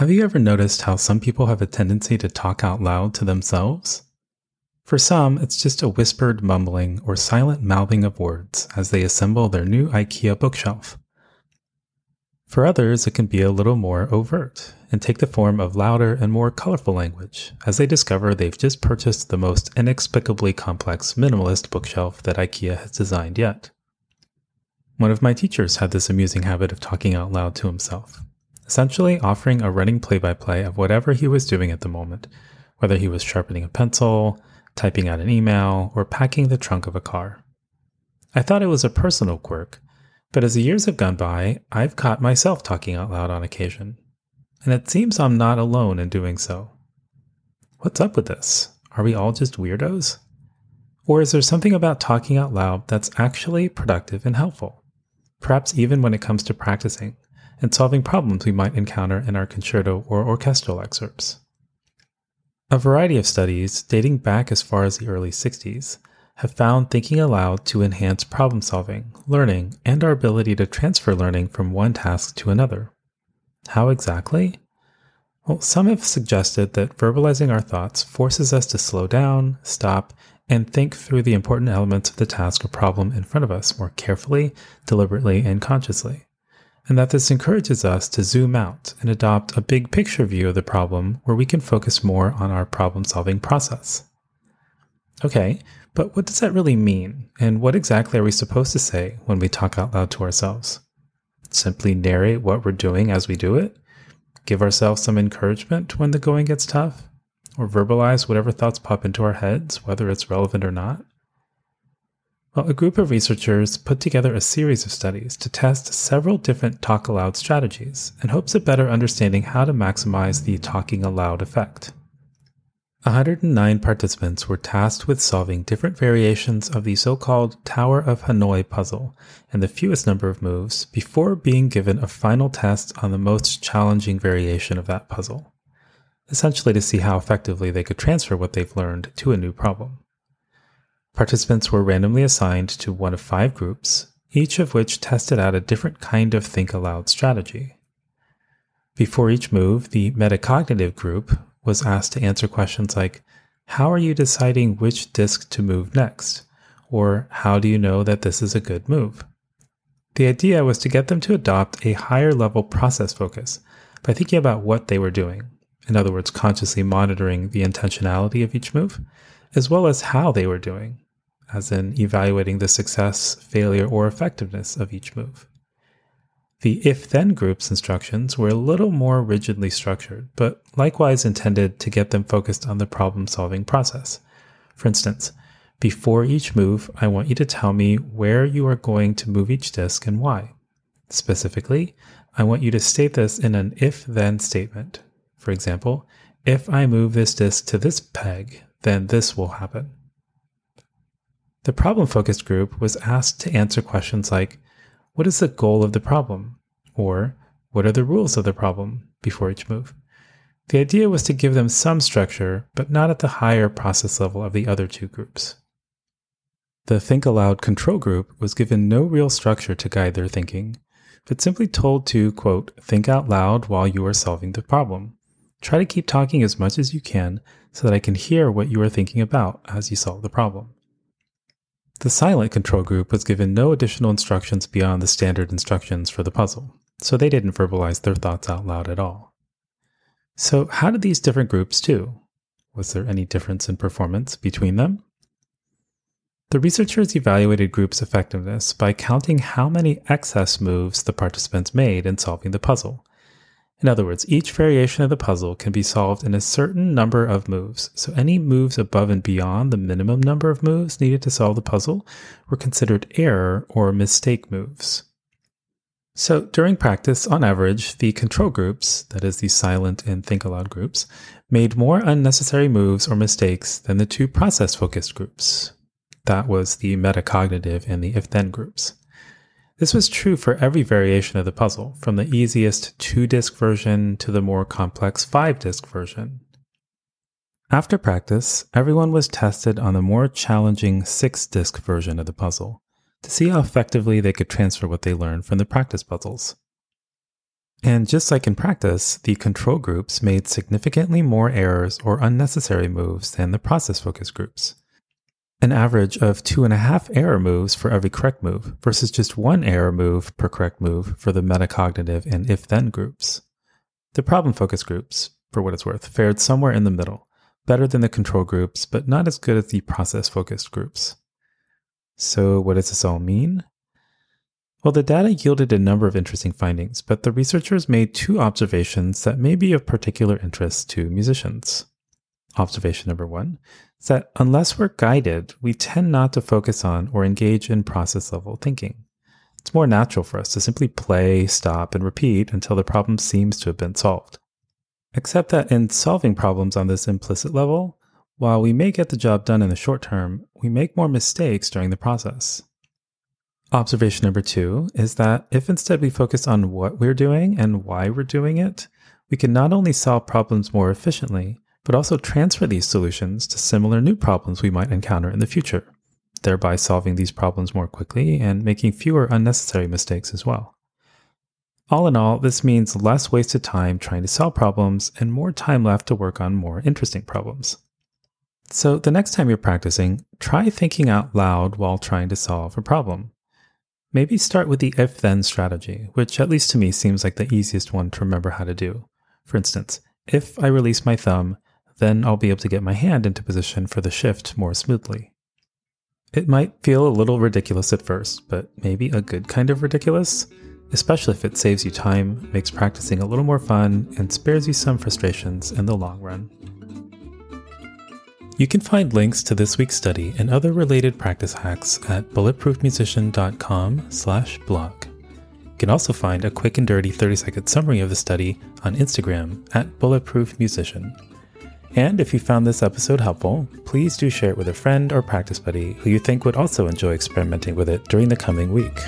Have you ever noticed how some people have a tendency to talk out loud to themselves? For some, it's just a whispered mumbling or silent mouthing of words as they assemble their new IKEA bookshelf. For others, it can be a little more overt and take the form of louder and more colorful language as they discover they've just purchased the most inexplicably complex minimalist bookshelf that IKEA has designed yet. One of my teachers had this amusing habit of talking out loud to himself essentially offering a running play by play of whatever he was doing at the moment, whether he was sharpening a pencil, typing out an email, or packing the trunk of a car. I thought it was a personal quirk, but as the years have gone by, I've caught myself talking out loud on occasion. And it seems I'm not alone in doing so. What's up with this? Are we all just weirdos? Or is there something about talking out loud that's actually productive and helpful? Perhaps even when it comes to practicing and solving problems we might encounter in our concerto or orchestral excerpts. A variety of studies, dating back as far as the early 60s, have found thinking aloud to enhance problem solving, learning, and our ability to transfer learning from one task to another. How exactly? Well, some have suggested that verbalizing our thoughts forces us to slow down, stop, and think through the important elements of the task or problem in front of us more carefully, deliberately, and consciously and that this encourages us to zoom out and adopt a big picture view of the problem where we can focus more on our problem solving process. Okay, but what does that really mean, and what exactly are we supposed to say when we talk out loud to ourselves? Simply narrate what we're doing as we do it? Give ourselves some encouragement when the going gets tough? Or verbalize whatever thoughts pop into our heads, whether it's relevant or not? Well, a group of researchers put together a series of studies to test several different talk aloud strategies in hopes of better understanding how to maximize the talking aloud effect. 109 participants were tasked with solving different variations of the so called Tower of Hanoi puzzle and the fewest number of moves before being given a final test on the most challenging variation of that puzzle, essentially to see how effectively they could transfer what they've learned to a new problem. Participants were randomly assigned to one of five groups, each of which tested out a different kind of think aloud strategy. Before each move, the metacognitive group was asked to answer questions like How are you deciding which disc to move next? Or How do you know that this is a good move? The idea was to get them to adopt a higher level process focus by thinking about what they were doing, in other words, consciously monitoring the intentionality of each move, as well as how they were doing, as in evaluating the success, failure, or effectiveness of each move. The if then group's instructions were a little more rigidly structured, but likewise intended to get them focused on the problem solving process. For instance, before each move, I want you to tell me where you are going to move each disk and why. Specifically, I want you to state this in an if then statement. For example, if I move this disk to this peg, then this will happen. The problem focused group was asked to answer questions like What is the goal of the problem? Or what are the rules of the problem before each move. The idea was to give them some structure, but not at the higher process level of the other two groups. The Think Aloud control group was given no real structure to guide their thinking, but simply told to, quote, think out loud while you are solving the problem. Try to keep talking as much as you can so that I can hear what you are thinking about as you solve the problem. The silent control group was given no additional instructions beyond the standard instructions for the puzzle, so they didn't verbalize their thoughts out loud at all. So, how did these different groups do? Was there any difference in performance between them? The researchers evaluated groups' effectiveness by counting how many excess moves the participants made in solving the puzzle. In other words, each variation of the puzzle can be solved in a certain number of moves, so any moves above and beyond the minimum number of moves needed to solve the puzzle were considered error or mistake moves. So during practice, on average, the control groups, that is the silent and think aloud groups, made more unnecessary moves or mistakes than the two process focused groups, that was the metacognitive and the if then groups. This was true for every variation of the puzzle, from the easiest two disc version to the more complex five disc version. After practice, everyone was tested on the more challenging six disc version of the puzzle to see how effectively they could transfer what they learned from the practice puzzles. And just like in practice, the control groups made significantly more errors or unnecessary moves than the process focus groups an average of two and a half error moves for every correct move versus just one error move per correct move for the metacognitive and if then groups. The problem focus groups, for what it's worth, fared somewhere in the middle, better than the control groups, but not as good as the process focused groups. So, what does this all mean? Well, the data yielded a number of interesting findings, but the researchers made two observations that may be of particular interest to musicians. Observation number one is that unless we're guided, we tend not to focus on or engage in process level thinking. It's more natural for us to simply play, stop, and repeat until the problem seems to have been solved. Except that in solving problems on this implicit level, while we may get the job done in the short term, we make more mistakes during the process. Observation number two is that if instead we focus on what we're doing and why we're doing it, we can not only solve problems more efficiently, but also transfer these solutions to similar new problems we might encounter in the future, thereby solving these problems more quickly and making fewer unnecessary mistakes as well. All in all, this means less wasted time trying to solve problems and more time left to work on more interesting problems. So, the next time you're practicing, try thinking out loud while trying to solve a problem. Maybe start with the if then strategy, which at least to me seems like the easiest one to remember how to do. For instance, if I release my thumb, then I'll be able to get my hand into position for the shift more smoothly. It might feel a little ridiculous at first, but maybe a good kind of ridiculous, especially if it saves you time, makes practicing a little more fun, and spares you some frustrations in the long run. You can find links to this week's study and other related practice hacks at bulletproofmusician.com/blog. You can also find a quick and dirty 30-second summary of the study on Instagram at bulletproofmusician. And if you found this episode helpful, please do share it with a friend or practice buddy who you think would also enjoy experimenting with it during the coming week.